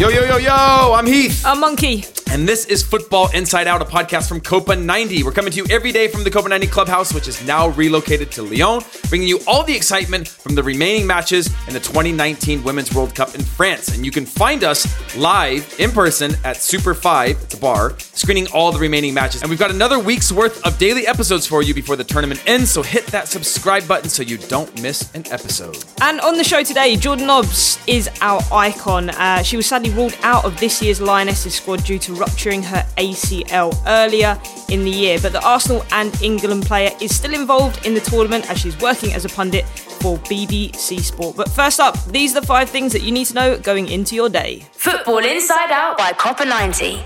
Yo, yo, yo, yo, I'm Heath. A Monki. And this is Football Inside Out, a podcast from Copa 90. We're coming to you every day from the Copa 90 Clubhouse, which is now relocated to Lyon, bringing you all the excitement from the remaining matches in the 2019 Women's World Cup in France. And you can find us live in person at Super 5, it's a bar, screening all the remaining matches. And we've got another week's worth of daily episodes for you before the tournament ends, so hit that subscribe button so you don't miss an episode. And on the show today, Jordan Nobbs is our icon. Uh, she was sadly ruled out of this year's Lionesses squad due to rupturing her ACL earlier in the year. But the Arsenal and England player is still involved in the tournament as she's working as a pundit for BBC Sport. But first up, these are the five things that you need to know going into your day. Football Inside Out by Copa 90.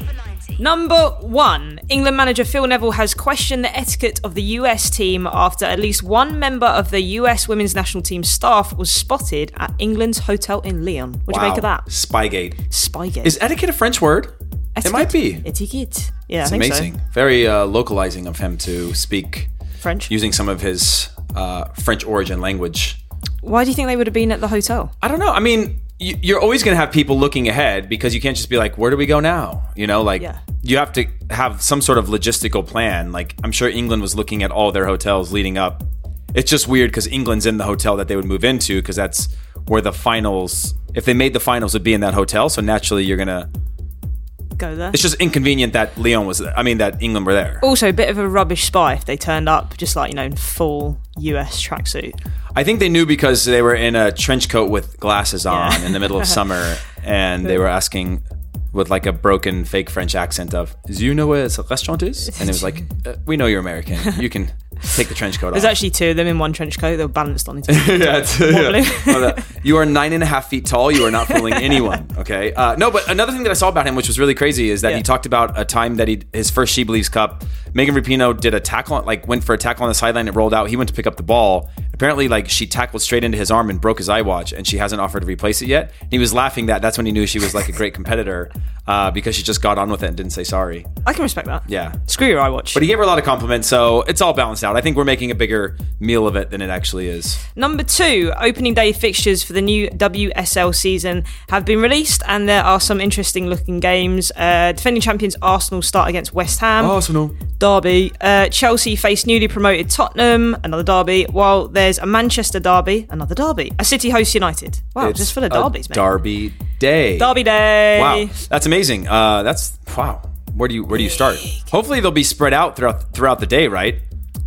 Number one, England manager Phil Neville has questioned the etiquette of the US team after at least one member of the US women's national team staff was spotted at England's hotel in Lyon. What do you make of that? Spygate. Spygate. Is etiquette a French word? It might be. Etiquette. Yeah, It's I think amazing. Very uh, localizing of him to speak. French. using some of his uh, French origin language. Why do you think they would have been at the hotel? I don't know. I mean, you, you're always going to have people looking ahead because you can't just be like, where do we go now? You know, like Yeah. you have to have some sort of logistical plan. Like I'm sure England was looking at all their hotels leading up. It's just weird because England's in the hotel that they would move into because that's where the finals. If they made the finals, would be in that hotel. So naturally, you're gonna. Go there. It's just inconvenient that Leon was. I mean, that England were there. Also, a bit of a rubbish spy if they turned up just like, you know, in full US tracksuit. I think they knew because they were in a trench coat with glasses on Yeah. in the middle of summer, and they were asking with like a broken fake French accent of, "Do you know where the restaurant is?" And it was like, uh, "We know you're American. You can take the trench coat off. There's off." actually two of them in one trench coat. They're balanced on each other. yeah, Wobbling. yeah. Well, you are nine and a half feet tall. You are not fooling anyone. Okay. Uh, no, but another thing that I saw about him, which was really crazy, is that Yeah. he talked about a time that he his first She Believes Cup. Megan Rapinoe did a tackle, like went for a tackle on the sideline. It rolled out. He went to pick up the ball. Apparently, like she tackled straight into his arm and broke his iWatch, and she hasn't offered to replace it yet. And He was laughing that that's when he knew she was like a great competitor uh, because she just got on with it and didn't say sorry. I can respect that. Yeah. Screw your iWatch. But he gave her a lot of compliments, so it's all balanced out. I think we're making a bigger meal of it than it actually is. Number two, opening day fixtures for the new WSL season have been released, and there are some interesting looking games. Uh, defending champions Arsenal start against West Ham. Arsenal. Derby. Uh, Chelsea face newly promoted Tottenham, another derby. While there's a Manchester derby, another derby. A City hosts United. Wow, It's just full of derbies, man. Derby day. Derby day. Wow, that's amazing. Uh, that's wow. Where do you where do you start? Hopefully they'll be spread out throughout throughout the day, right?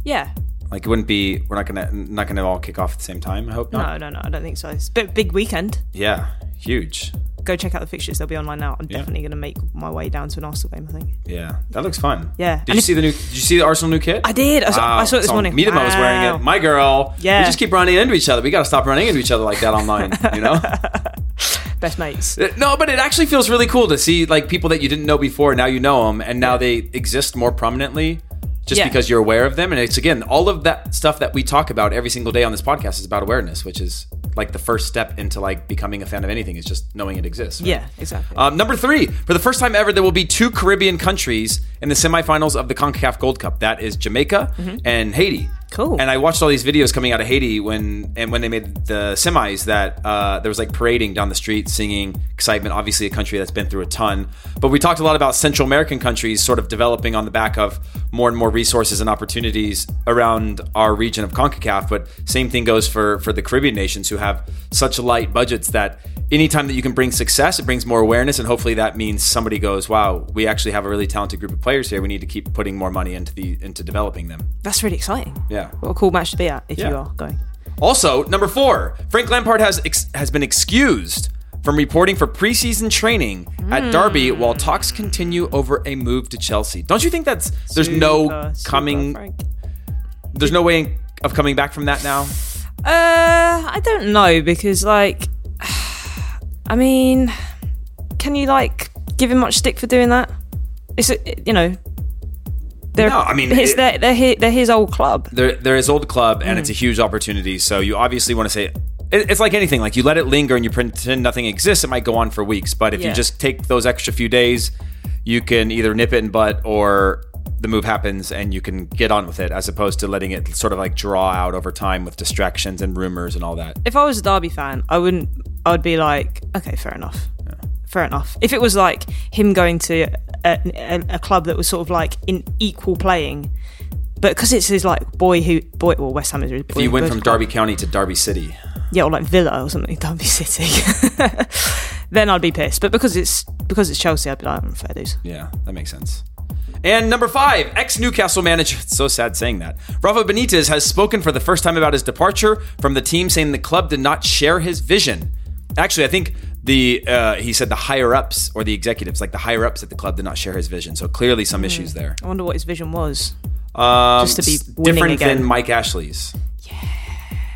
Yeah. Like it wouldn't be. We're not gonna not gonna all kick off at the same time. I hope not. No, no, no. I don't think so. It's a bit big weekend. Yeah, huge. Go check out the fixtures. They'll be online now. I'm Yeah. definitely going to make my way down to an Arsenal game. I think. Yeah, that looks fun. Yeah. Did And you see the new? Did you see the Arsenal new kit? I did. I saw- I saw it this morning. Miedema was wearing it. My girl. Yeah. We just keep running into each other. We got to stop running into each other like that online. You know. best mates. Uh, No, but it actually feels really cool to see like people that you didn't know before. Now you know them, and now they exist more prominently, just Yeah. because you're aware of them. And it's again all of that stuff that we talk about every single day on this podcast is about awareness, which is like the first step into like becoming a fan of anything is just knowing it exists. right? Yeah, exactly. Um, number three, for the first time ever, there will be two Caribbean countries in the semifinals of the CONCACAF Gold Cup. That is Jamaica and Haiti. Mm-hmm. Cool. And I watched all these videos coming out of Haiti when and when they made the semis that uh, there was like parading down the street, singing excitement. Obviously, a country that's been through a ton. But we talked a lot about Central American countries sort of developing on the back of more and more resources and opportunities around our region of CONCACAF. But same thing goes for for the Caribbean nations who have such light budgets that anytime that you can bring success, it brings more awareness, and hopefully that means somebody goes, "Wow, we actually have a really talented group of players here. We need to keep putting more money into the into developing them." That's really exciting. Yeah. What a cool match to be at if Yeah. you are going. Also, number four, Frank Lampard has ex- has been excused from reporting for preseason training at hmm. Derby while talks continue over a move to Chelsea. Don't you think that's there's no Super, super coming there's no way of coming back from that now? Uh, I don't know because like, I mean, can you like give him much stick for doing that? It's you know, they're, No, I mean, it's it- their, they're his, they're his old club. They're, they're his old club and it's a huge opportunity. So you obviously want to say it, it's like anything. Like you let it linger and you pretend nothing exists. It might go on for weeks. But if you just take those extra few days, you can either nip it in butt or the move happens and you can get on with it as opposed to letting it sort of like draw out over time with distractions and rumors and all that. If I was a Derby fan, I wouldn't. I would be like, okay, fair enough. Fair enough. If it was like him going to a, a, a club that was sort of like in equal playing, but because it's his like boy who boy well West Ham is his If you went from. Derby County to Derby City. yeah, or like Villa or something, Derby City, then I'd be pissed. But because it's because it's Chelsea, I'd be like, mm, fair dues. Yeah, that makes sense. And number five, ex Newcastle manager. It's so sad saying that. Rafa Benitez has spoken for the first time about his departure from the team, saying the club did not share his vision. Actually, I think the uh, he said the higher ups or the executives, like the higher ups at the club, did not share his vision. So clearly, some issues there. I wonder what his vision was. Um, Just to be different again. than Mike Ashley's. Yeah,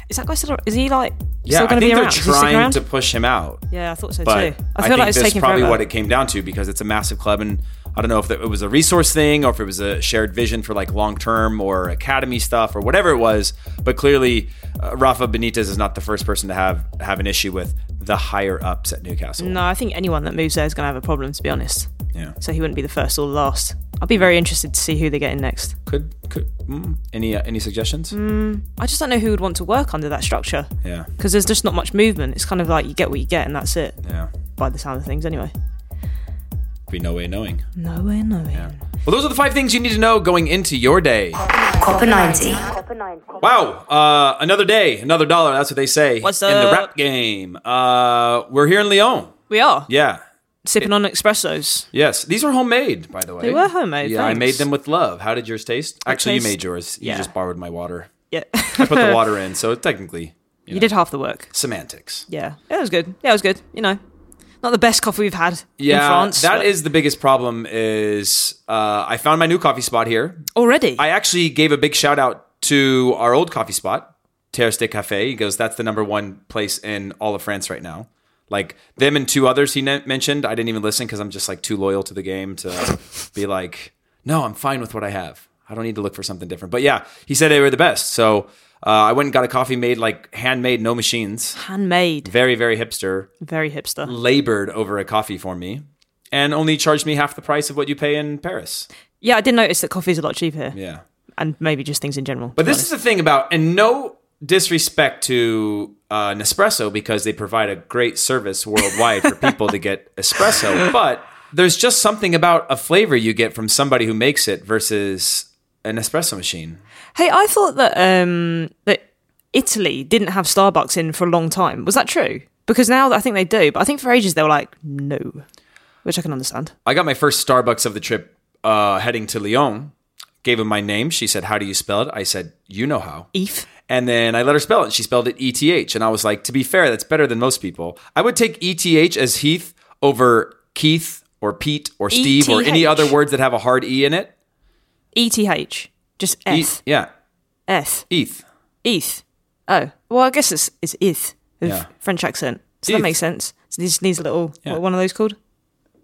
is that guy still? Is he like Yeah, still I going to think be they're around? Is he sticking trying to push him out. Yeah, I thought so too. I I, feel think like it's taking probably forever. what it came down to because it's a massive club, and I don't know if it was a resource thing or if it was a shared vision for like long term or academy stuff or whatever it was. But clearly, uh, Rafa Benitez is not the first person to have have an issue with the higher ups at Newcastle. No, I think anyone that moves there is going to have a problem. To be honest, Yeah, so he wouldn't be the first or the last. I'd be very interested to see who they get in next. could could mm, any uh, any suggestions? I just don't know who would want to work under that structure Yeah, because there's just not much movement. It's kind of like you get what you get, and that's it. yeah. By the sound of things, anyway. Be no way of knowing. No way, knowing. way. Well, those are the five things you need to know going into your day. Copa 90. Wow, uh, another day, another dollar. That's what they say What's in the up? rap game. Uh, we're here in Lyon. We are Yeah. sipping on espressos. Yes, these are homemade, by the way. They were homemade, Yeah, I made them with love. How did yours taste? Actually, you taste- made yours. You yeah. just borrowed my water. Yeah, I put the water in, so technically you did half the work. semantics. Yeah, yeah, it was good. Yeah, it was good. You know, not the best coffee we've had Yeah, in France. that but- is the biggest problem. Is uh, I found my new coffee spot here. already. I actually gave a big shout out to our old coffee spot, Terrace de Cafe. He goes, "That's the number one place in all of France right now." Like them and two others he ne- mentioned. I didn't even listen because I'm just like too loyal to the game to be like, no, I'm fine with what I have. I don't need to look for something different. But yeah, he said they were the best. So uh, I went and got a coffee made like handmade, no machines. Handmade, Very, very hipster. very hipster. Labored over a coffee for me, and only charged me half the price of what you pay in Paris. Yeah, I did notice that coffee's a lot cheaper Yeah. and maybe just things in general. But this is the thing about, and no disrespect to uh, Nespresso because they provide a great service worldwide for people to get espresso, but there's just something about a flavor you get from somebody who makes it versus an espresso machine. Hey, I thought that um, that Italy didn't have Starbucks in for a long time. Was that true? Because now I think they do, but I think for ages they were like, no, which I can understand. I got my first Starbucks of the trip uh, heading to Lyon. Gave him my name. She said, "How do you spell it?" I said, "You know how." Eve. And then I let her spell it. And she spelled it ETH. And I was like, to be fair, that's better than most people. I would take ETH as Heath over Keith or Pete or Steve or any other words that have a hard E in it. ETH. Just E- F. yeah. F. ETH. ETH. Oh. Well, I guess it's, it's ETH with Yeah. French accent. So ETH. that makes sense. So this needs a little Yeah. what one of those called?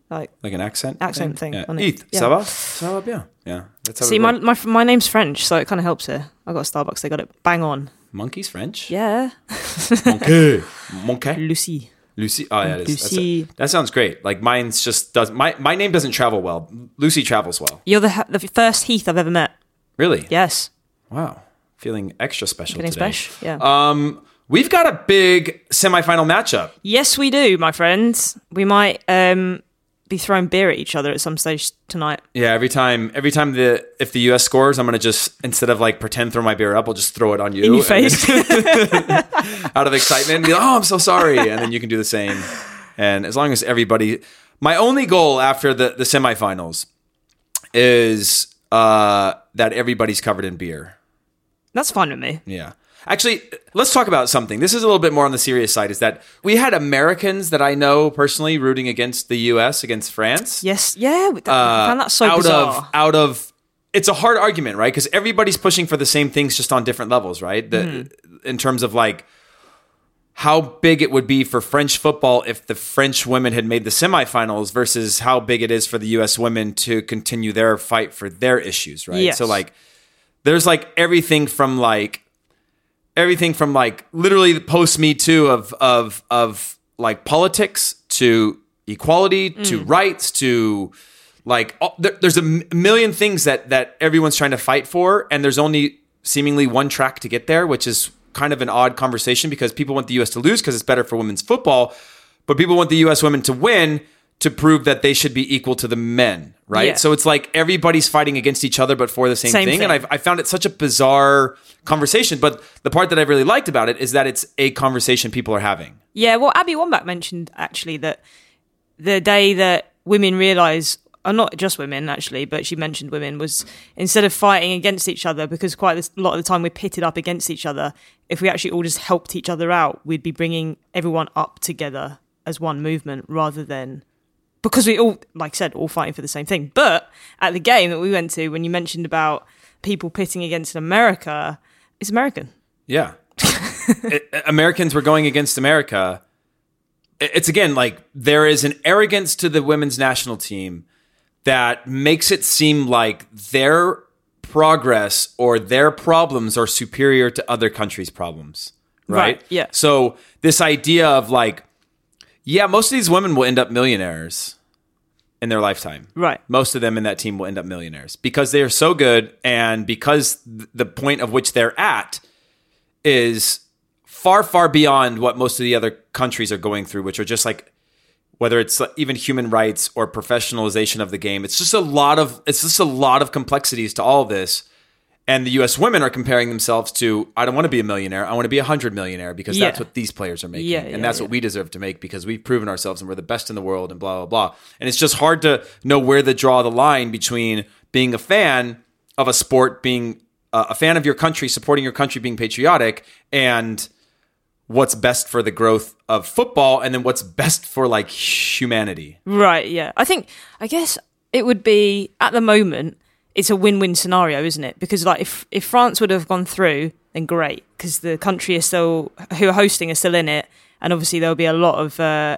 Like Like an accent. Accent thing Yeah. on. Heath, Yeah. ça va? Ça va bien. Yeah. That's see my, my my name's French, so it kind of helps here. I got a Starbucks, they got it bang on. Monki's French. Yeah, Monki. Monki. Lucy. Lucy. Oh yeah. Lucy. a- that sounds great. Like mine's just does my my name doesn't travel well. Lucy travels well. You're the the first Heath I've ever met. Really? Yes, Wow. Feeling extra special getting today. special. Yeah. Um, we've got a big semifinal matchup. yes, we do, my friends. We might um be throwing beer at each other at some stage tonight. Yeah, every time, every time the if the U.S. scores, I'm gonna just instead of like pretend throw my beer up, I'll just throw it on you In your then- face. out of excitement. And be like, oh, I'm so sorry, and then you can do the same. And as long as everybody, my only goal after the the semifinals is uh, that everybody's covered in beer. That's fun with me. Yeah. Actually, let's talk about something. This is a little bit more on the serious side. Is that we had Americans that I know personally rooting against the U.S. against France. Yes, yeah. I found that so Uh, out bizarre. of out of it's a hard argument, right? Because everybody's pushing for the same things, just on different levels, right? The, Mm-hmm. In terms of like how big it would be for French football if the French women had made the semifinals versus how big it is for the U.S. women to continue their fight for their issues, right? Yes. So like, there's like everything from like everything from like literally the post Me Too of of of like politics to equality mm. to rights to like all, there, there's a million things that that everyone's trying to fight for, and there's only seemingly one track to get there, which is kind of an odd conversation because people want the U.S. to lose because it's better for women's football, but people want the U.S. women to win to prove that they should be equal to the men, right? Yeah. So it's like everybody's fighting against each other, but for the same, Same thing. And. I've, I found it such a bizarre conversation. But the part that I really liked about it is that it's a conversation people are having. Yeah, well, Abby Wambach mentioned actually that the day that women realise, or not just women actually, but she mentioned women, was instead of fighting against each other, because quite a lot of the time we're pitted up against each other, if we actually all just helped each other out, we'd be bringing everyone up together as one movement rather than. Because we all, like I said, all fighting for the same thing. But at the game that we went to, when you mentioned about people pitting against America, it's American. Yeah. It- Americans were going against America. It's again like there is an arrogance to the women's national team that makes it seem like their progress or their problems are superior to other countries' problems. Right? Right, yeah. So this idea of like, yeah, most of these women will end up millionaires in their lifetime. Right. Most of them in that team will end up millionaires because they are so good and because th- the point of which they're at is far, far beyond what most of the other countries are going through, which are just like whether it's even human rights or professionalization of the game. It's just a lot of it's just a lot of complexities to all of this. And the U.S. women are comparing themselves to I don't want to be a millionaire. I want to be a hundred millionaire because that's what these players are making, Yeah, and yeah, that's yeah. what we deserve to make because we've proven ourselves and we're the best in the world and blah blah blah. And it's just hard to know where to draw the line between being a fan of a sport, being uh, a fan of your country, supporting your country, being patriotic, and what's best for the growth of football, and then what's best for like humanity. Right, yeah. I think I guess it would be at the moment it's a win-win scenario, isn't it? Because like if if France would have gone through, then great because the country is still who are hosting are still in it and obviously there'll be a lot of uh,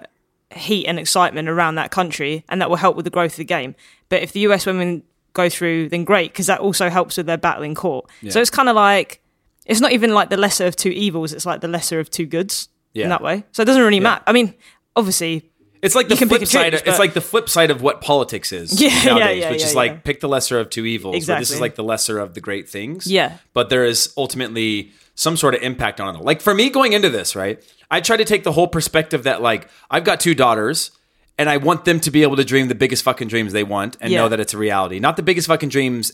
heat and excitement around that country and that will help with the growth of the game. But if the US women go through, then great because that also helps with their battle in court. So it's kind of like it's not even like the lesser of two evils, it's like the lesser of two goods Yeah. in that way. So it doesn't really matter. I mean, obviously It's like the can flip pick side. choose, Of, it's like the flip side of what politics is Yeah, yeah, nowadays, yeah, which yeah, is yeah. like pick the lesser of two evils. Where this is like the lesser of the great things. Yeah. but there is ultimately some sort of impact on it. Like for me, going into this, right, I try to take the whole perspective that like I've got two daughters. And I want them to be able to dream the biggest fucking dreams they want and Yeah. know that it's a reality. Not the biggest fucking dreams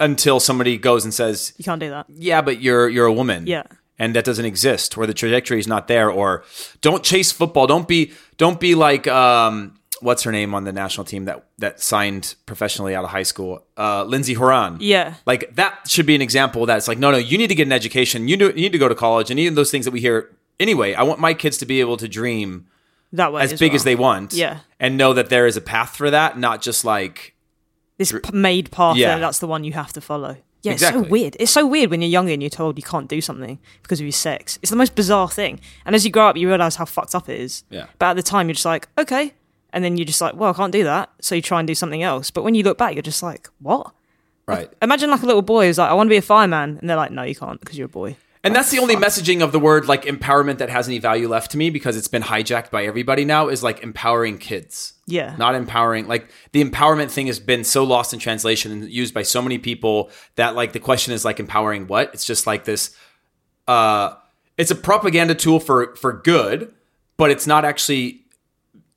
until somebody goes and says, you can't do that. yeah, but you're you're a woman. Yeah. And that doesn't exist, where the trajectory is not there, or don't chase football. Don't be don't be like um what's her name on the national team that that signed professionally out of high school? Uh Lindsey Horan. Yeah. Like that should be an example that's like, no, no, you need to get an education. You, do, you need to go to college and even those things that we hear anyway. I want my kids to be able to dream That way as big well. as they want. Yeah. And know that there is a path for that, not just like this p- made path Yeah. and that's the one you have to follow Yeah, it's so weird. It's so weird when you're younger and you're told you can't do something because of your sex. It's the most bizarre thing. And as you grow up, you realize how fucked up it is. Yeah. But at the time, you're just like, okay. And then you're just like, well, I can't do that. So you try and do something else. But when you look back, you're just like, what? Right. Imagine like a little boy who's like, I want to be a fireman. And they're like, no, you can't because you're a boy. And that's the only messaging of the word like empowerment that has any value left to me because it's been hijacked by everybody now is like empowering kids. Yeah. Not empowering like the empowerment thing has been so lost in translation and used by so many people that like the question is like empowering what? It's just like this uh it's a propaganda tool for for good, but it's not actually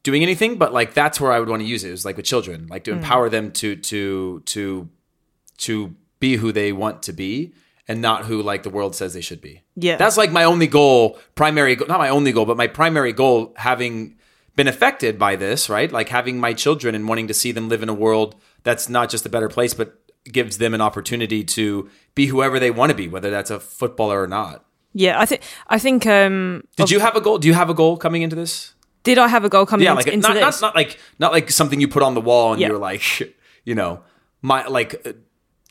doing anything, but like that's where I would want to use it. Is like with children, like to empower them to to to to be who they want to be and not who like the world says they should be. Yeah. That's like my only goal, primary goal, not my only goal, but my primary goal having been affected by this, right? Like having my children and wanting to see them live in a world that's not just a better place, but gives them an opportunity to be whoever they want to be, whether that's a footballer or not. Yeah, I think, I think, um, Did you have a goal? Do you have a goal coming into this? did I have a goal coming Yeah, into, like into not, not this? not like not like something you put on the wall and Yeah. you're like, you know, my like uh,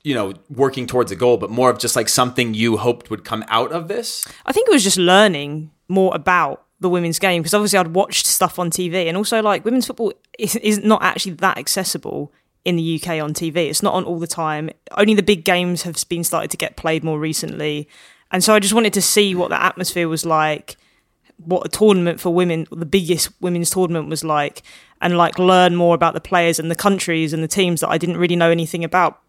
you know, working towards a goal, but more of just like something you hoped would come out of this. I think it was just learning more about the women's game because obviously I'd watched stuff on TV and also like women's football is, is not actually that accessible in the UK on TV. It's not on all the time. Only the big games have been started to get played more recently. And so I just wanted to see what the atmosphere was like, what a tournament for women, the biggest women's tournament was like, and like learn more about the players and the countries and the teams that I didn't really know anything about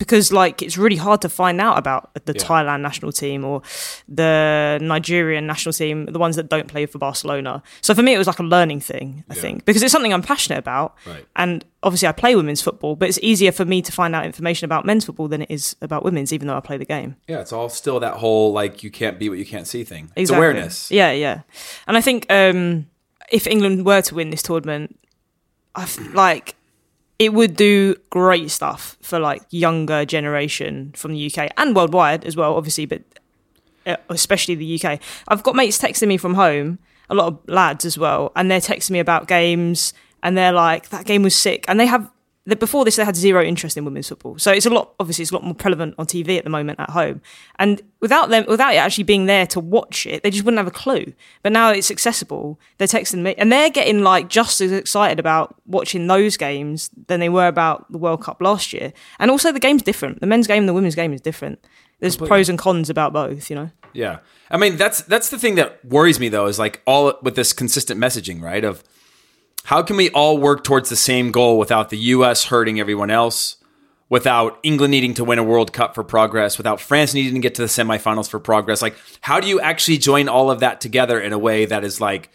because like it's really hard to find out about the Thailand national team or the Nigerian national team, the ones that don't play for Barcelona. So for me, it was like a learning thing, I think, because it's something I'm passionate about. Right. And obviously, I play women's football, but it's easier for me to find out information about men's football than it is about women's, even though I play the game. Yeah, it's all still that whole like you can't be what you can't see thing. It's awareness. Yeah, yeah. And I think um, if England were to win this tournament, I f- like it would do great stuff for like younger generation from the UK and worldwide as well, obviously, but uh, especially the UK. I've got mates texting me from home, a lot of lads as well, and they're texting me about games, and they're like, "That game was sick," and they have. That Before this, they had zero interest in women's football, so it's a lot. Obviously, it's a lot more prevalent on TV at the moment at home. And without them, without it actually being there to watch it, they just wouldn't have a clue. But now it's accessible. They're texting me, and they're getting like just as excited about watching those games than they were about the World Cup last year. And also, the game's different. The men's game and the women's game is different. There's pros and cons about both, you know. Yeah. I mean, that's that's the thing that worries me though is like all with this consistent messaging, right? Of how can we all work towards the same goal without the US hurting everyone else, without England needing to win a World Cup for progress, without France needing to get to the semifinals for progress? Like how do you actually join all of that together in a way that is like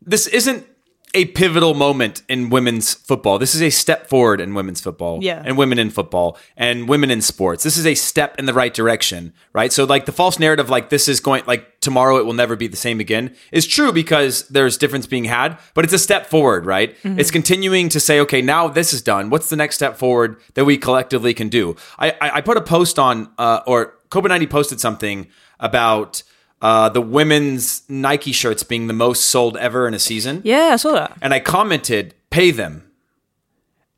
this isn't a pivotal moment in women's football. This is a step forward in women's football Yeah. and women in football and women in sports. This is a step in the right direction, right? So like the false narrative like this is going like tomorrow it will never be the same again is true because there's difference being had, but it's a step forward, right? It's continuing to say, okay, now this is done. What's the next step forward that we collectively can do? I I, I put a post on uh, or Copa 90 posted something about uh, the women's Nike shirts being the most sold ever in a season Yeah, I saw that. and I commented, pay them.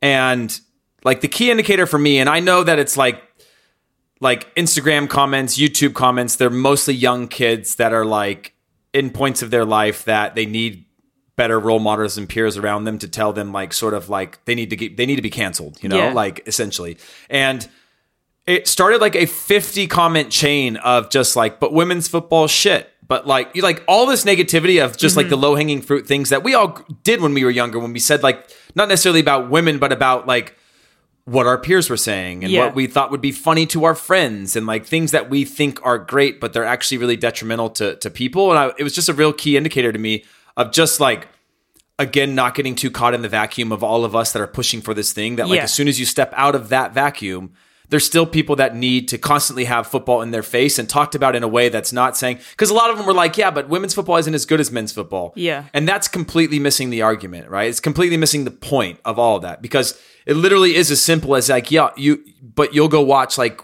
And like the key indicator for me, and I know that it's like like Instagram comments, YouTube comments, they're mostly young kids that are like in points of their life that they need better role models and peers around them to tell them like sort of like they need to get they need to be canceled, you know, Yeah. like essentially. And it started like a 50 comment chain of just like, but women's football shit. But like, you like all this negativity of just like the mm-hmm. low hanging fruit things that we all did when we were younger, when we said like, not necessarily about women, but about like what our peers were saying and Yeah. what we thought would be funny to our friends and like things that we think are great, but they're actually really detrimental to, to people. And I, it was just a real key indicator to me of just like, again, not getting too caught in the vacuum of all of us that are pushing for this thing that like Yeah. as soon as you step out of that vacuum, there's still people that need to constantly have football in their face and talked about in a way that's not saying because a lot of them were like, yeah, but women's football isn't as good as men's football. Yeah. And that's completely missing the argument, right? It's completely missing the point of all of that because it literally is as simple as like, yeah, you but you'll go watch like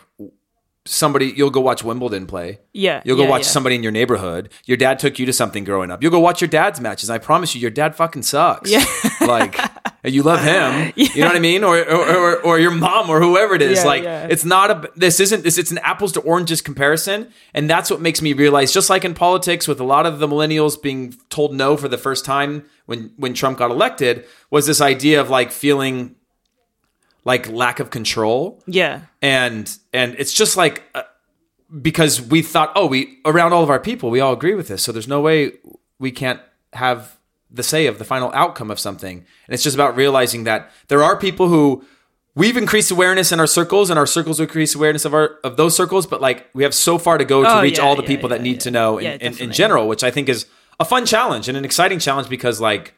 somebody you'll go watch Wimbledon play. Yeah, You'll go yeah, watch yeah. somebody in your neighborhood. Your dad took you to something growing up. You'll go watch your dad's matches. I promise you your dad fucking sucks. Yeah. like you love him. You know what I mean? Or, or, or, or your mom or whoever it is. Yeah, like, yeah. it's not a, this isn't, this, it's an apples to oranges comparison. And that's what makes me realize, just like in politics, with a lot of the millennials being told no for the first time when, when Trump got elected, was this idea of like feeling like lack of control Yeah. and and it's just like uh, because we thought oh we around all of our people we all agree with this so there's no way we can't have the say of the final outcome of something and it's just about realizing that there are people who we've increased awareness in our circles and our circles increase awareness of our of those circles but like we have so far to go to Oh, reach yeah, all the yeah, people that need yeah. to know in, Yeah, in, in general which i think is a fun challenge and an exciting challenge because like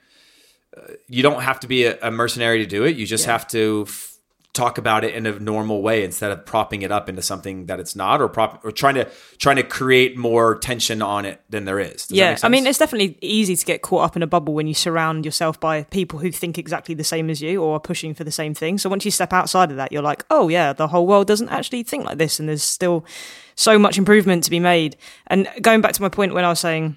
uh, you don't have to be a, a mercenary to do it. You just have to f- talk about it in a normal way instead of propping it up into something that it's not, or prop or trying to trying to create more tension on it than there is. Does yeah, I mean, it's definitely easy to get caught up in a bubble when you surround yourself by people who think exactly the same as you or are pushing for the same thing. So once you step outside of that, you're like, oh, yeah, the whole world doesn't actually think like this. And there's still so much improvement to be made. And going back to my point when I was saying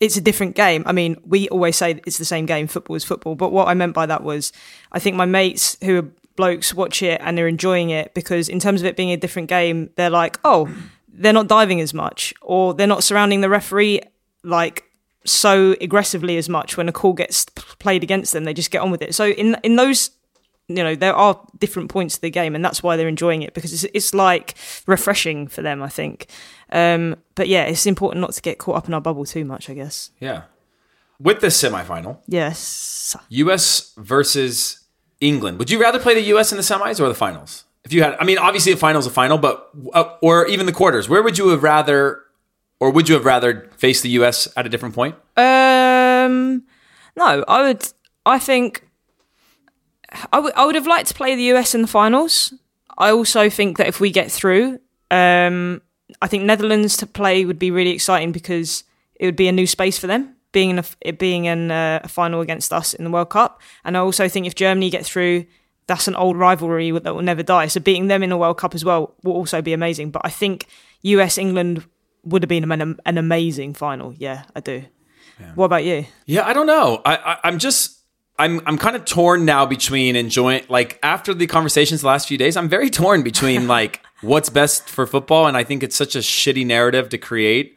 it's a different game. I mean, we always say it's the same game. Football is football. But what I meant by that was, I think my mates who are blokes watch it and they're enjoying it because, in terms of it being a different game, they're like, oh, they're not diving as much, or they're not surrounding the referee like so aggressively as much when a call gets played against them. They just get on with it. So in in those. You know, there are different points to the game, and that's why they're enjoying it because it's, it's like refreshing for them, I think. Um, but yeah, it's important not to get caught up in our bubble too much, I guess. yeah. With this semifinal, Yes. U.S. versus England. Would you rather play the U.S. in the semis or the finals? If you had, I mean, obviously the finals a final, but uh, or even the quarters. Where would you have rather, or would you have rather face the U.S. at a different point? Um, no, I would. I think I would. I would have liked to play the US in the finals. I also think that if we get through, um, I think Netherlands to play would be really exciting because it would be a new space for them, being in a, it being in a, a final against us in the World Cup. And I also think if Germany get through, that's an old rivalry that will never die. So beating them in the World Cup as well will also be amazing. But I think US England would have been an, an amazing final. Yeah, I do. What about you? Yeah, I don't know. I, I I'm just I'm I'm kind of torn now between enjoying like after the conversations the last few days, I'm very torn between like what's best for football and I think it's such a shitty narrative to create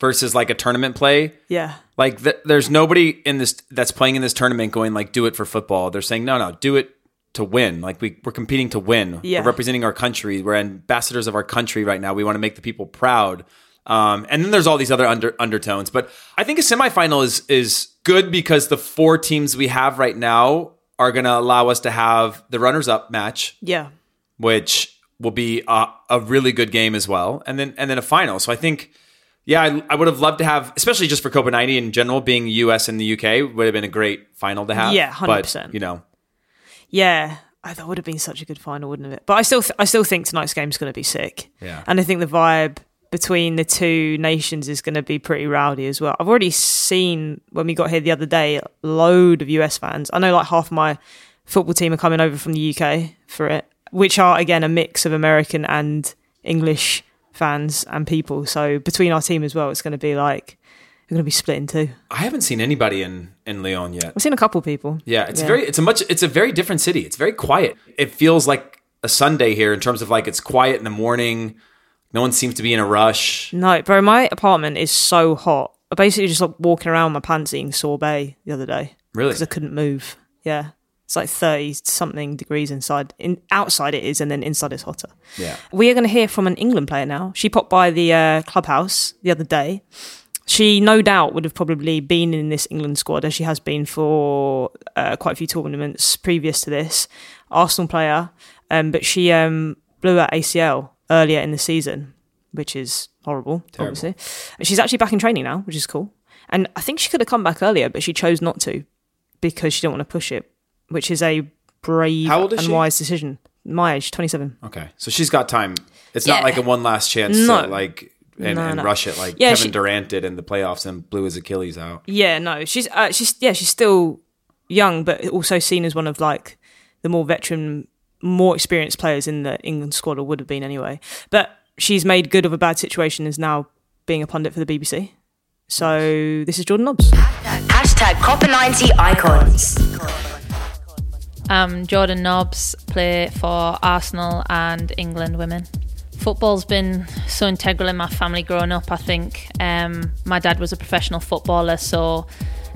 versus like a tournament play. Yeah. Like th- there's nobody in this that's playing in this tournament going like do it for football. They're saying no, no, do it to win. Like we we're competing to win. Yeah. We're representing our country. We're ambassadors of our country right now. We want to make the people proud. Um, and then there's all these other under, undertones. But I think a semifinal is is good because the four teams we have right now are going to allow us to have the runners up match Yeah. which will be a, a really good game as well, and then and then a final. So I think, yeah, I, I would have loved to have, especially just for Copa ninety in general, being U.S. and the U.K. would have been a great final to have. Yeah, 100%. You know, Yeah. Oh, that would have been such a good final, wouldn't it? But I still, th- I still think tonight's game is going to be sick. Yeah. And I think the vibe between the two nations is going to be pretty rowdy as well. I've already seen when we got here the other day, a load of US fans. I know like half my football team are coming over from the UK for it, which are again a mix of American and English fans and people. So between our team as well, it's going to be like we're going to be split in two. I haven't seen anybody in in Lyon yet. I've seen a couple people. Yeah, it's very it's a much it's a very different city. It's very quiet. It feels like a Sunday here in terms of like it's quiet in the morning. No one seems to be in a rush. No, bro, my apartment is so hot. I basically just like walking around my pants eating sorbet the other day. Really? Because I couldn't move. Yeah. It's like 30 something degrees inside. In Outside it is, and then inside it's hotter. Yeah. We are going to hear from an England player now. She popped by the uh, clubhouse the other day. She no doubt would have probably been in this England squad as she has been for uh, quite a few tournaments previous to this. Arsenal player, um, but she um, blew out ACL earlier in the season, which is horrible, obviously. She's actually back in training now, which is cool. And I think she could have come back earlier, but she chose not to because she didn't want to push it, which is a brave How old is and she? wise decision. My age, 27. Okay, so she's got time. It's Yeah. not like a one last chance No. to like and, No, and no. rush it like Yeah, Kevin she- Durant did in the playoffs and blew his Achilles out. Yeah, no, she's uh, she's yeah, she's still young, but also seen as one of like the more veteran, more experienced players in the England squad, or would have been anyway. But she's made good of a bad situation, is now being a pundit for the BBC. So this is Jordan Nobbs. Hashtag Copa90 Icons. Um, Jordan Nobbs, play for Arsenal and England women. Football's been so integral in my family growing up. I think um, my dad was a professional footballer, so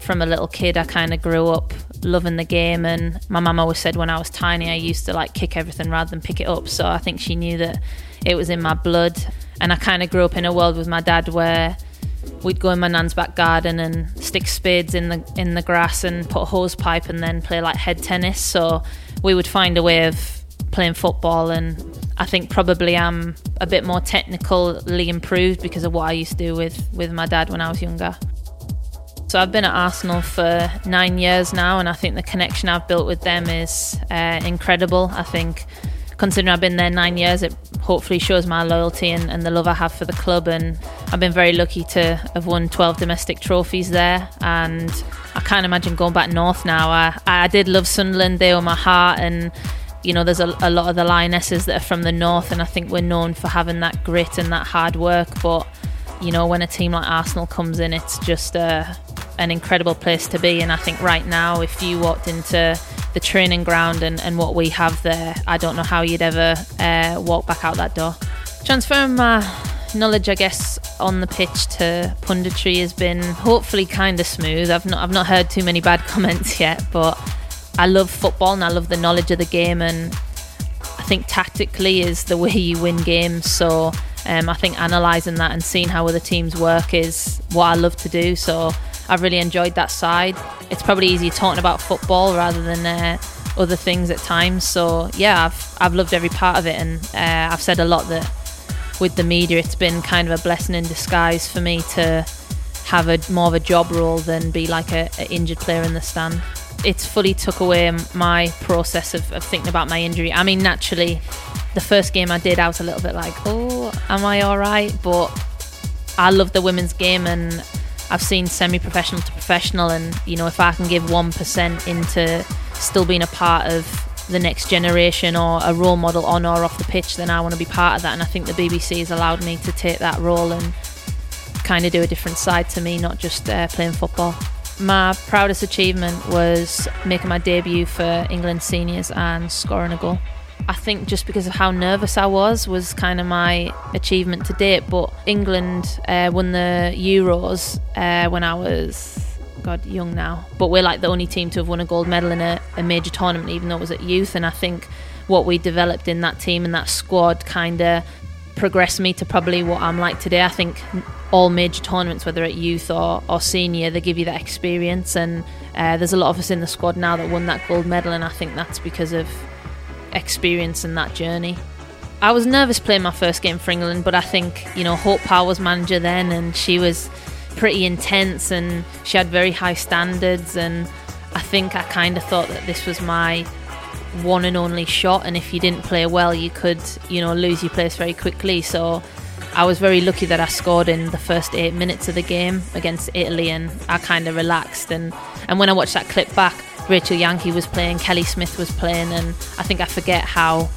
from a little kid, I kind of grew up loving the game. And my mum always said when I was tiny, I used to like kick everything rather than pick it up. So I think she knew that it was in my blood. And I kind of grew up in a world with my dad where we'd go in my nan's back garden and stick spades in the in the grass and put a hose pipe and then play like head tennis. So we would find a way of playing football and I think probably I'm a bit more technically improved because of what I used to do with with my dad when I was younger. So I've been at Arsenal for nine years now, and I think the connection I've built with them is uh, incredible. I think, considering I've been there nine years, it hopefully shows my loyalty and, and, the love I have for the club. And I've been very lucky to have won 12 domestic trophies there. And I can't imagine going back north now. I, I did love Sunderland, they were my heart. And, you know, there's a, a lot of the Lionesses that are from the north, and I think we're known for having that grit and that hard work. But, you know, when a team like Arsenal comes in, it's just a an incredible place to be. And I think right now, if you walked into the training ground and, and what we have there, I don't know how you'd ever uh, walk back out that door. Transferring my knowledge, I guess, on the pitch to punditry has been hopefully kind of smooth. I've not I've not heard too many bad comments yet, but I love football and I love the knowledge of the game, and I think tactically is the way you win games. So. Um, I think analysing that and seeing how other teams work is what I love to do. So I've really enjoyed that side. It's probably easier talking about football rather than uh, other things at times. So yeah, I've I've loved every part of it, and uh, I've said a lot that with the media, it's been kind of a blessing in disguise for me to have a more of a job role than be like a, a injured player in the stand. It's fully took away my process of, of thinking about my injury. I mean, naturally, the first game I did, I was a little bit like, oh, am I all right? But I love the women's game and I've seen semi-professional to professional, and you know if I can give one percent into still being a part of the next generation or a role model on or off the pitch, then I want to be part of that. And I think the BBC has allowed me to take that role and kind of do a different side to me, not just uh, playing football. My proudest achievement was making my debut for England seniors and scoring a goal. I think just because of how nervous I was was kind of my achievement to date. But England uh, won the Euros uh, when I was God young now, but we're like the only team to have won a gold medal in a, a major tournament, even though it was at youth. And I think what we developed in that team and that squad kind of progressed me to probably what I'm like today. I think all major tournaments, whether at youth or, or senior, they give you that experience. And uh, there's a lot of us in the squad now that won that gold medal, and I think that's because of experience in that journey. I was nervous playing my first game for England, but I think, you know, Hope Powell was manager then and she was pretty intense and she had very high standards. And I think I kind of thought that this was my one and only shot. And if you didn't play well, you could, you know, lose your place very quickly. So I was very lucky that I scored in the first eight minutes of the game against Italy and I kind of relaxed. And, and when I watched that clip back, Rachel Yankey was playing, Kelly Smith was playing, and I think I forget how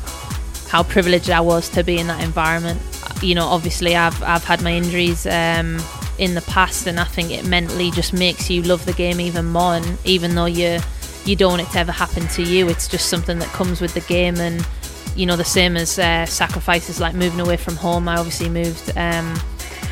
how privileged I was to be in that environment. You know, obviously I've I've had my injuries um, in the past, and I think it mentally just makes you love the game even more. And even though you you don't want it to ever happen to you, it's just something that comes with the game. And you know, the same as uh, sacrifices like moving away from home. I obviously moved. Um,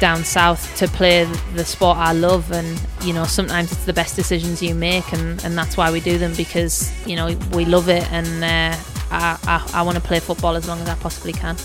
down south to play the sport I love and you know sometimes it's the best decisions you make and, and that's why we do them because you know we love it and uh, I, I, I want to play football as long as I possibly can.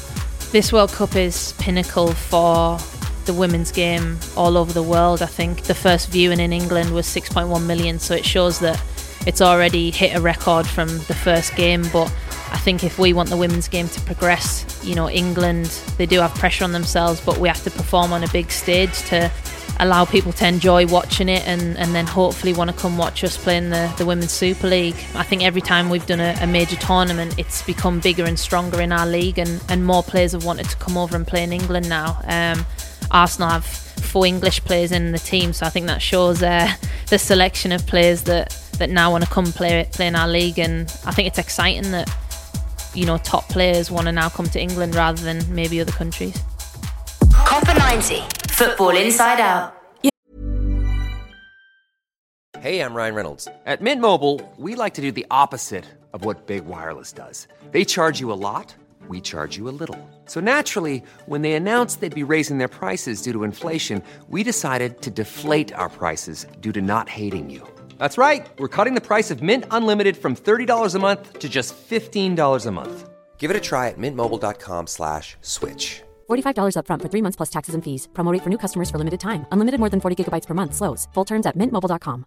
This World Cup is pinnacle for the women's game all over the world. I think the first viewing in England was 6.1 million, so it shows that it's already hit a record from the first game. But I think if we want the women's game to progress, you know, England, they do have pressure on themselves, but we have to perform on a big stage to allow people to enjoy watching it and, and then hopefully want to come watch us playing the, the Women's Super League. I think every time we've done a, a, major tournament, it's become bigger and stronger in our league, and, and more players have wanted to come over and play in England now. Um, Arsenal have four English players in the team, so I think that shows uh, the selection of players that, that now want to come play, play in our league, and I think it's exciting that you know top players want to now come to England rather than maybe other countries. Copa 90, football inside out. Hey, I'm Ryan Reynolds. At Mint Mobile, we like to do the opposite of what Big Wireless does. They charge you a lot, we charge you a little. So naturally, when they announced they'd be raising their prices due to inflation, we decided to deflate our prices due to not hating you. That's right. We're cutting the price of Mint Unlimited from $30 a month to just $15 a month. Give it a try at mintmobile.com slash switch. $45 upfront for three months plus taxes and fees. Promo rate for new customers for limited time. Unlimited more than 40 gigabytes per month. Slows. Full terms at mintmobile.com.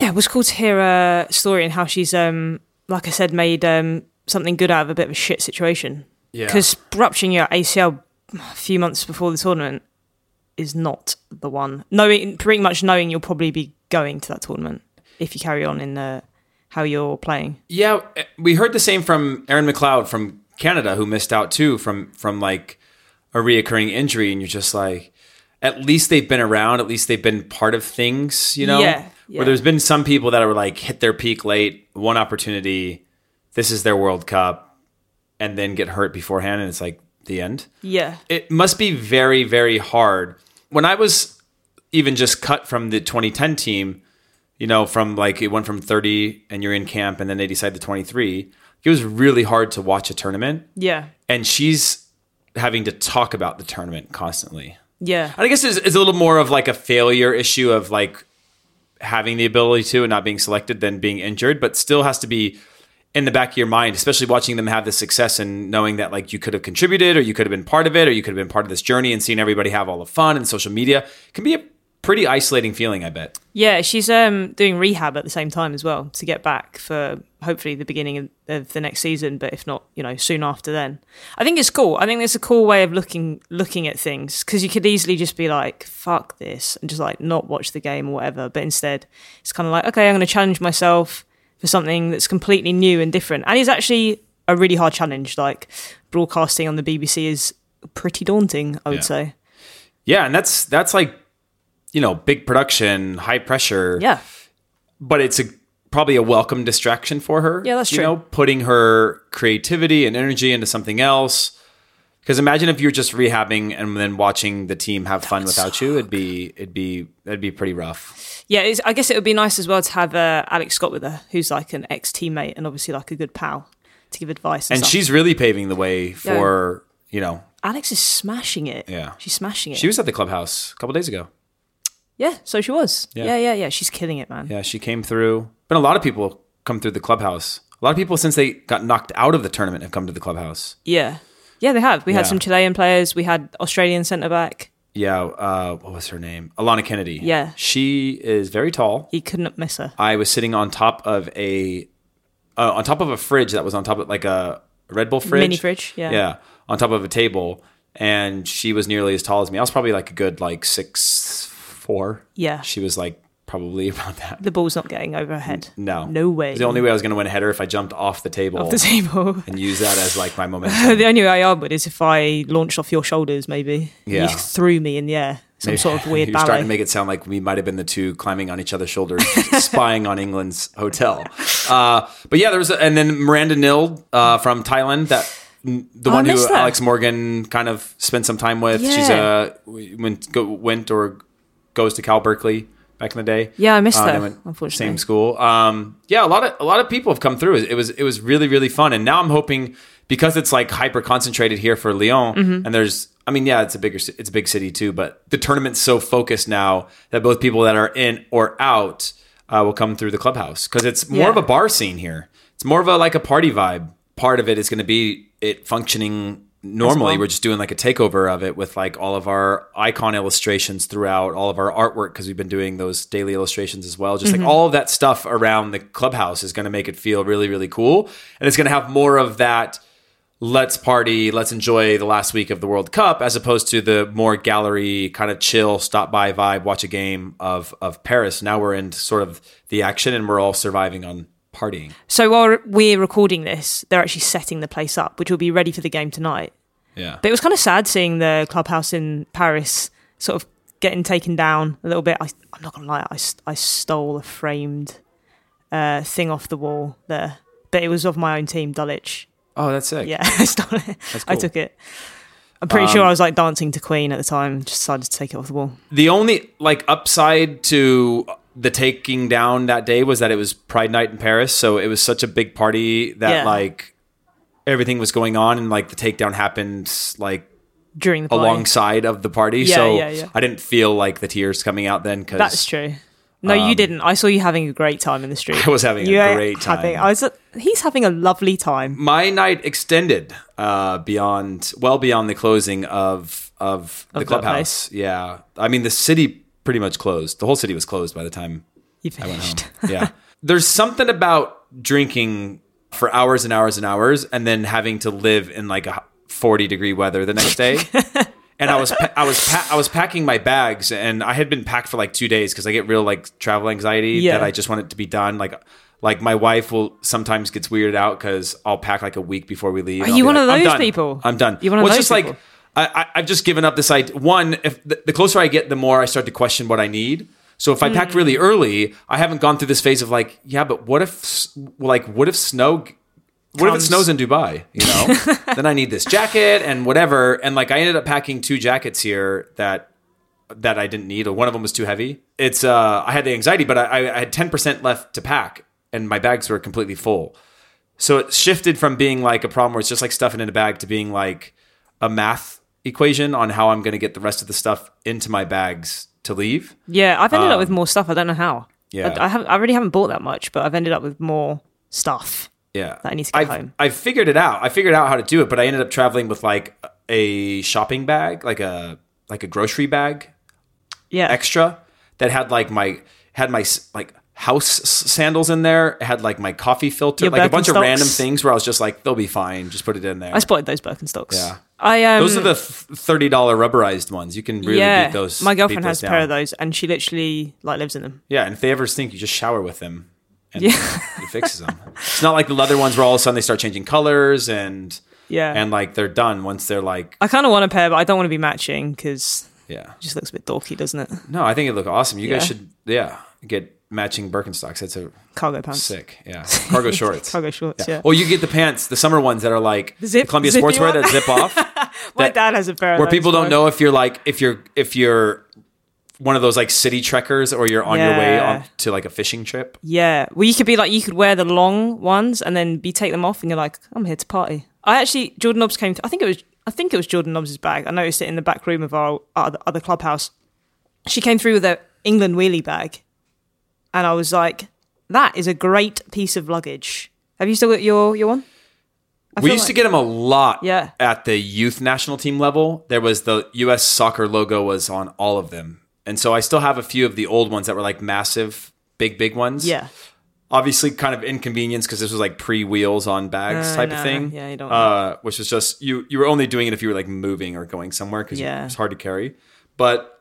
Yeah, it was cool to hear a story and how she's, um, like I said, made um, something good out of a bit of a shit situation. Yeah. Because rupturing your ACL a few months before the tournament is not the one. Knowing, pretty much knowing you'll probably be going to that tournament if you carry on in uh, how you're playing. Yeah, we heard the same from Erin McLeod from Canada, who missed out too from from like a reoccurring injury, and you're just like, at least they've been around, at least they've been part of things, you know. Yeah, yeah. Where there's been some people that are like hit their peak late, one opportunity, this is their World Cup, and then get hurt beforehand, and it's like the end. Yeah. It must be very, very hard. When I was even just cut from the 2010 team, you know, from like it went from 30 and you're in camp and then they decide to 23, it was really hard to watch a tournament. Yeah. And she's having to talk about the tournament constantly. Yeah. And I guess it's, it's a little more of like a failure issue of like having the ability to and not being selected than being injured, but still has to be in the back of your mind, especially watching them have this success and knowing that like you could have contributed or you could have been part of it or you could have been part of this journey and seeing everybody have all the fun and social media can be a pretty isolating feeling, I bet. Yeah, she's um, doing rehab at the same time as well to get back for hopefully the beginning of, of the next season, but if not, you know, soon after then. I think it's cool. I think it's a cool way of looking looking at things because you could easily just be like, "Fuck this," and just like not watch the game or whatever. But instead, it's kind of like, okay, I'm going to challenge myself for something that's completely new and different, and it's actually a really hard challenge. Like broadcasting on the BBC is pretty daunting, I would Yeah. say. Yeah, and that's that's like you know, big production, high pressure. Yeah. but it's a probably a welcome distraction for her. Yeah, that's you true. know, putting her creativity and energy into something else. Because imagine if you're just rehabbing and then watching the team have fun without you, it'd be it'd be it'd be pretty rough. Yeah, I guess it would be nice as well to have uh, Alex Scott with her, who's like an ex teammate and obviously like a good pal to give advice. And, And she's really paving the way for you know. Alex is smashing it. Yeah. she's smashing it. She was at the clubhouse a couple days ago. yeah, so she was. Yeah. Yeah. yeah, yeah, She's killing it, man. Yeah, she came through. Been a lot of people come through the clubhouse. A lot of people since they got knocked out of the tournament have come to the clubhouse. Yeah, yeah, they have. We Yeah. had some Chilean players. We had Australian centre back. Yeah, uh, what was her name? Alanna Kennedy. Yeah. she is very tall. You couldn't miss her. I was sitting on top of a uh, on top of a fridge that was on top of like a Red Bull fridge, Mini fridge, yeah. yeah, on top of a table, and she was nearly as tall as me. I was probably like a good like six four. Yeah. she was like probably about that. The ball's not getting overhead. No, no way. The only way I was going to win a header if I jumped off the table, off the table. and use that as like my momentum. the only way I would is if I launched off your shoulders, maybe. Yeah. You threw me in the air. Some Maybe- sort of weird You're ballet. starting to make it sound like we might have been the two climbing on each other's shoulders, spying on England's hotel. Uh, but yeah, there was, a, and then Miranda Nild uh, from Thailand, that the Oh, one who that. Alex Morgan kind of spent some time with. She's Yeah. uh, went go, went or goes to Cal Berkeley back in the day. Yeah, I missed Uh, that, unfortunately. Same school. Um, yeah, a lot of a lot of people have come through. It was it was really really fun, and now I'm hoping because it's like hyper concentrated here for Lyon, Mm-hmm. and there's I mean yeah, it's a bigger it's a big city too, but the tournament's so focused now that both people that are in or out uh, will come through the clubhouse because it's more Yeah. of a bar scene here. It's more of a like a party vibe. Part of it is going to be it functioning normally. well. We're just doing like a takeover of it with like all of our icon illustrations throughout, all of our artwork because we've been doing those daily illustrations as well. Just like mm-hmm. all of that stuff around the clubhouse is going to make it feel really, really cool, and it's going to have more of that. Let's party, let's enjoy the last week of the World Cup, as opposed to the more gallery kind of chill, stop by vibe, watch a game of of Paris. Now we're in sort of the action, and we're all surviving on partying. So while we're recording this, they're actually setting the place up, which will be ready for the game tonight. Yeah, But it was kind of sad seeing the clubhouse in Paris sort of getting taken down a little bit. I, I'm not gonna lie, I, I stole a framed uh, thing off the wall there, but it was of my own team, Dulwich. Oh, that's sick. Yeah, I stole it. I cool. took it. I'm pretty Um, sure I was like dancing to Queen at the time. Just decided to take it off the wall. The only like upside to the taking down that day was that it was Pride Night in Paris, so it was such a big party that Yeah. like everything was going on, and like the takedown happened like During the party. alongside of the party. Yeah, so yeah, yeah. I didn't feel like the tears coming out then because That's true. No, you didn't. I saw you having a great time in the street. Um, I was having a You were great having- time. I was. He's having a lovely time. my night extended uh, beyond well beyond the closing of of the Of that clubhouse. Yeah, I mean the city pretty much closed. The whole city was closed by the time You I went finished. home. yeah, there's something about drinking for hours and hours and hours, and then having to live in like a 40 degree weather the next day. and I was pa- I was pa- I was packing my bags, and I had been packed for like two days because I get real like travel anxiety Yeah. that I just want it to be done. Like like my wife will sometimes gets weirded out because I'll pack like a week before we leave. Are you one of like, "I'm those people? I'm done. You're one of well, those it's just people? like I, I, I've just given up this idea. One, if the, the closer I get, the more I start to question what I need. So if I pack Hmm. really early, I haven't gone through this phase of like, yeah, but what if, like, what if snow, what if it snows in Dubai? You know, then I need this jacket and whatever. And like, I ended up packing two jackets here that that I didn't need, or one of them was too heavy. It's uh, I had the anxiety, but I, I I had ten percent left to pack, and my bags were completely full. So it shifted from being like a problem where it's just like stuffing in a bag to being like a math equation on how I'm going to get the rest of the stuff into my bags to leave. Yeah, I've ended up with more stuff. I don't know how. Um, yeah. I, I haven't. I really haven't bought that much, but I've ended up with more stuff. Yeah, That I need to get I've, home. I figured it out. I figured out how to do it, but I ended up traveling with like a shopping bag, like a like a grocery bag Yeah, extra that had like my had my like house sandals in there. It had like my coffee filter, Your like a bunch of random things where I was just like, they'll be fine. Just put it in there. I spotted those Birkenstocks. Yeah. I um. those are the thirty dollar rubberized ones. You can really yeah, beat those. my girlfriend those has a pair of those, and she literally like lives in them. Yeah, and if they ever stink, you just shower with them, and Yeah. it fixes them. It's not like the leather ones where all of a sudden they start changing colors and Yeah, and like they're done once they're like I kind of want a pair, but I don't want to be matching because yeah. it just looks a bit dorky, doesn't it? No, I think it look awesome. You guys should yeah get matching Birkenstocks. That's a Cargo pants, sick yeah cargo shorts. cargo shorts. Yeah. Well, you get the pants, the summer ones that are like zip- the Columbia Sportswear that zip off. My that- dad has a pair where people don't know if you're like if you're if you're one of those like city trekkers or you're on your way on to like a fishing trip. Yeah. Well, you could be like, you could wear the long ones and then be take them off, and you're like, I'm here to party. I actually, Jordan Nobbs came. To, I think it was, I think it was Jordan Nobbs' bag. I noticed it in the back room of our other, other clubhouse. She came through with a England wheelie bag, and I was like, that is a great piece of luggage. Have you still got your your one? I We used to get them a lot Yeah. at the youth national team level. There was the US soccer logo was on all of them. And so I still have a few of the old ones that were like massive, big, big ones. Yeah. Obviously, kind of inconvenience because this was like pre wheels on bags Uh, type no. of thing. Yeah, you don't Uh, which was just you. You were only doing it if you were like moving or going somewhere because Yeah. it's hard to carry. But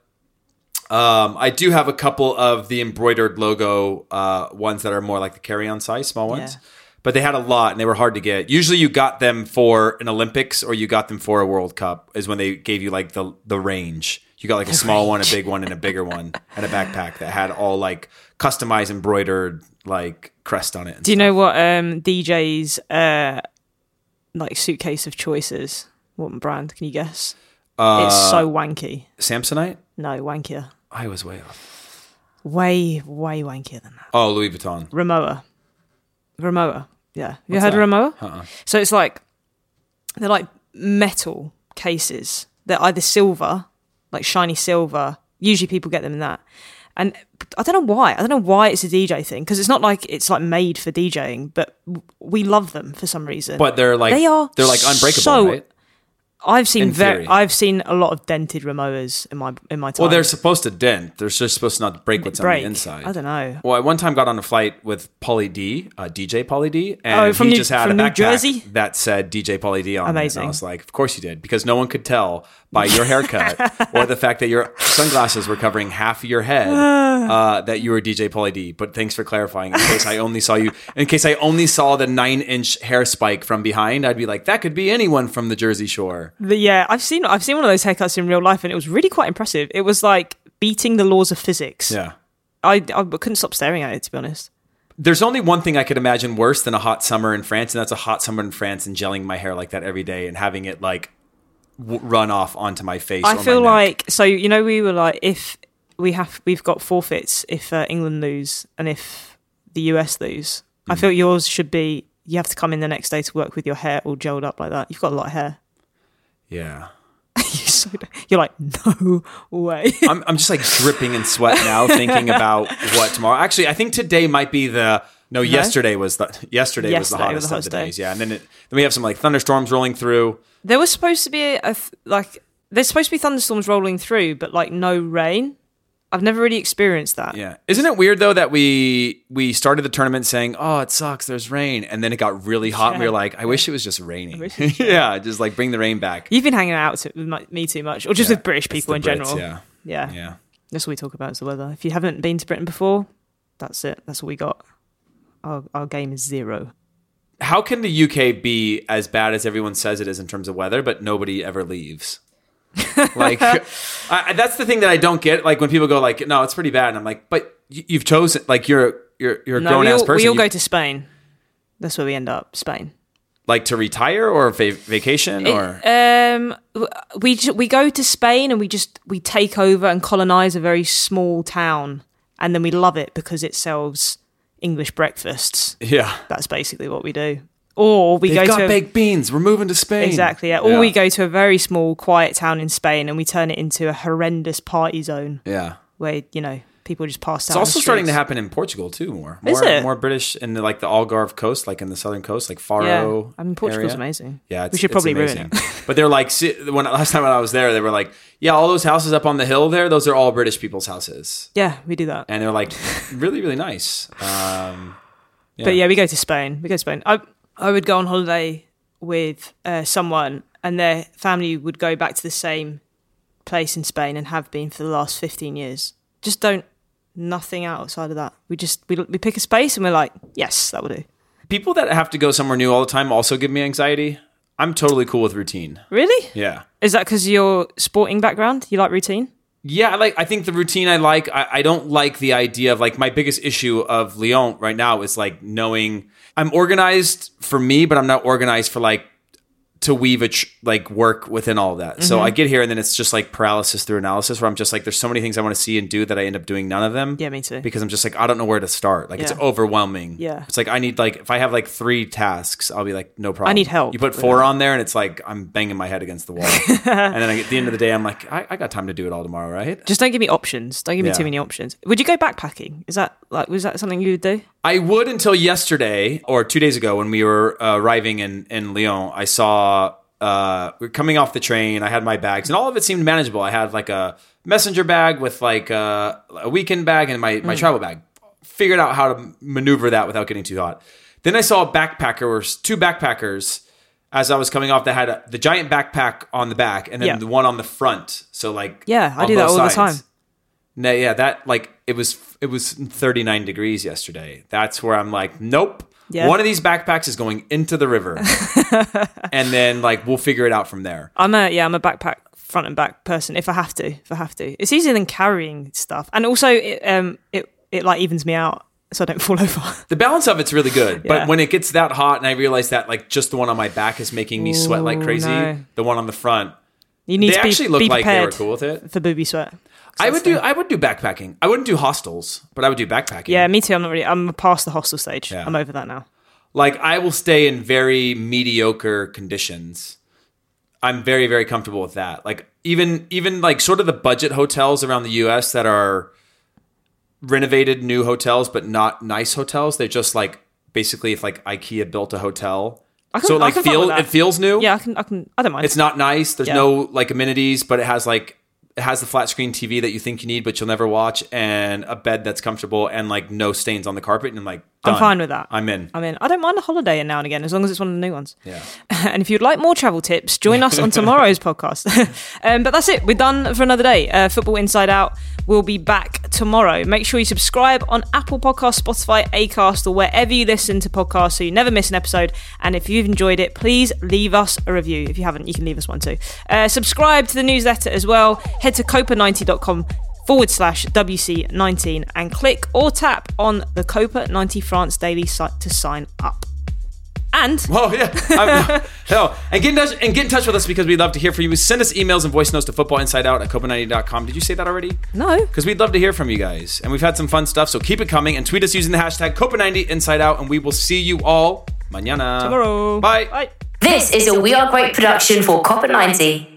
um, I do have a couple of the embroidered logo uh, ones that are more like the carry on size, small ones. Yeah. But they had a lot and they were hard to get. Usually, you got them for an Olympics or you got them for a World Cup. Is when they gave you like the the range. You got like a small one, a big one, and a bigger one, and a backpack that had all like customized embroidered like crest on it. Do you stuff. know what um, DJ's uh, like suitcase of choices? What brand? Can you guess? Uh, it's so wanky. Samsonite? No, wankier. I was way off. Way, way wankier than that. Oh, Louis Vuitton. Rimowa. Rimowa. Yeah. Have you What's heard that? of Rimowa? Uh-uh. So it's like they're like metal cases. They're either silver, like shiny silver. Usually people get them in that. And I don't know why. I don't know why it's a DJ thing because it's not like it's like made for DJing, but we love them for some reason. But they're like They are they're like unbreakable, so- right? I've seen very. I've seen a lot of dented Rimowas in my in my time. Well, they're supposed to dent. They're just supposed to not break what's break. on the inside. I don't know. Well, I one time got on a flight with Pauly D, uh, DJ Pauly D, and Oh, from he New- just had a New Jersey? that said DJ Pauly D on it. And Amazing. I was like, of course you did, because no one could tell by your haircut or the fact that your sunglasses were covering half of your head uh, that you were DJ Pauly D. But thanks for clarifying. In case I only saw you, in case I only saw the nine inch hair spike from behind, I'd be like, that could be anyone from the Jersey Shore. But yeah, I've seen I've seen one of those haircuts in real life, and it was really quite impressive. It was like beating the laws of physics. Yeah. I, I couldn't stop staring at it to be honest. There's only one thing I could imagine worse than a hot summer in France, and that's a hot summer in France and gelling my hair like that every day and having it like w- run off onto my face. I feel like so you know we were like if we have we've got forfeits if uh, England lose and if the US lose. I Mm. feel yours should be you have to come in the next day to work with your hair all gelled up like that. You've got a lot of hair. Yeah. You're, so, you're like no way. I'm, I'm just like dripping in sweat now thinking about what tomorrow. Actually, I think today might be the no. Yesterday was the yesterday, was the Yesterday was hottest the of the day. days. Yeah, and then it, then we have some like thunderstorms rolling through. there was supposed to be a, a like there's supposed to be thunderstorms rolling through, but like no rain. I've never really experienced that. Yeah, isn't it weird though that we we started the tournament saying, "Oh, it sucks, there's rain," and then it got really hot, and we were like, "I wish it was just raining." was yeah, just like bring the rain back. You've been hanging out with me too much, or just Yeah, with British people in Brits, general. Yeah, yeah, yeah. That's what we talk about is the weather. If you haven't been to Britain before, that's it. That's what we got. Our, our game is zero. How can the UK be as bad as everyone says it is in terms of weather, but nobody ever leaves? Like I, that's the thing that I don't get. Like when people go like, "No, it's pretty bad," and I'm like, "But you've chosen like you're you're you're a No, grown ass person. we all You- go to Spain. That's where we end up. Spain. like to retire or va- vacation or Um, we ju- we go to Spain and we just we take over and colonize a very small town, and then we love it because it sells English breakfasts. yeah. That's basically what we do. Or we They've go got to a- baked beans. We're moving to Spain. exactly yeah. Or we go to a very small, quiet town in Spain and we turn it into a horrendous party zone Yeah. where you know people just pass out. It's also starting to happen in Portugal too. More, Is more, it? more British in the, like the Algarve coast, like in the southern coast, like Faro. Yeah, I mean Portugal's area. amazing. Yeah, it's, we should it's probably ruin amazing. it. but they're like si- when last time when I was there, they were like, yeah, all those houses up on the hill there, those are all British people's houses, yeah, we do that. and they're like really, really nice. Um, But yeah, we go to Spain. We go to Spain. I I would go on holiday with uh, someone, and their family would go back to the same place in Spain and have been for the last fifteen years. Just don't nothing outside of that. We just we we pick a space and we're like, yes, that will do. people that have to go somewhere new all the time also give me anxiety. I'm totally cool with routine. Really? Yeah. Is that because your sporting background? You like routine? Yeah, I like. I think the routine I like. I, I don't like the idea of like my biggest issue of Lyon right now is like knowing I'm organized for me, but I'm not organized for like to weave a tr- like work within all of that. So Mm-hmm. I get here and then it's just like paralysis through analysis, where I'm just like, there's so many things I want to see and do that I end up doing none of them. Yeah, me too. Because I'm just like, I don't know where to start. Like it's overwhelming. Yeah. it's like I need like if I have like three tasks, I'll be like, no problem. I need help You put four on there, and it's like I'm banging my head against the wall. and then I, at the end of the day, I'm like, I, I got time to do it all tomorrow, right? Just don't give me options. Don't give me Yeah. too many options. Would you go backpacking? Is that like was that something you would do? I would until yesterday or two days ago when we were uh, arriving in, in Lyon. I saw uh, we are coming off the train. I had my bags, and all of it seemed manageable. I had like a messenger bag with like a, a weekend bag and my, my travel bag. Figured out how to maneuver that without getting too hot. Then I saw a backpacker or two backpackers as I was coming off that had a, the giant backpack on the back and then Yeah. the one on the front. So like Yeah, I do that all the time. No, yeah, that like it was it was 39 degrees yesterday. That's where I'm like, nope. Yeah. One of these backpacks is going into the river. and then like we'll figure it out from there. I'm a yeah, I'm a backpack front and back person if I have to. If I have to, it's easier than carrying stuff, and also it um it it like evens me out so I don't fall over. The balance of it's really good, Yeah. but when it gets that hot and I realize that like just the one on my back is making me sweat like crazy, no. the one on the front, You need they to be, actually look be like they were cool with it. for booby sweat. I would do I would do backpacking. I wouldn't do hostels, but I would do backpacking. Yeah, me too. I'm not really. I'm past the hostel stage. Yeah. I'm over that now. like I will stay in very mediocre conditions. I'm very very comfortable with that. Like even even like sort of the budget hotels around the US that are renovated new hotels but not nice hotels. They're just like basically if like IKEA built a hotel. Can- so it, like feel it feels new. Yeah, I can. I can. I don't mind. It's not nice. There's Yeah. no like amenities, but it has like it has the flat screen TV that you think you need, but you'll never watch, and a bed that's comfortable, and like no stains on the carpet. And I'm like, I'm fine with that. I'm in. I mean, I don't mind a holiday in now and again as long as it's one of the new ones. Yeah. and if you'd like more travel tips, join us on tomorrow's podcast. um, but that's it. We're done for another day. Uh, Football Inside Out We'll be back tomorrow. Make sure you subscribe on Apple Podcasts, Spotify, Acast, or wherever you listen to podcasts so you never miss an episode. And if you've enjoyed it, please leave us a review. If you haven't, you can leave us one too. Uh, subscribe to the newsletter as well head to copa90.com forward slash WC19 and click or tap on the Copa 90 France daily site to sign up. And well, yeah, hell, and get in touch and get in touch with us because we'd love to hear from you. Send us emails and voice notes to footballinsideout at copa90.com. Did you say that already? No, because we'd love to hear from you guys, and we've had some fun stuff. So keep it coming and tweet us using the hashtag Copa90 Inside Out, and we will see you all mañana tomorrow. Bye. Bye. This is a We Are Great production for Copa90.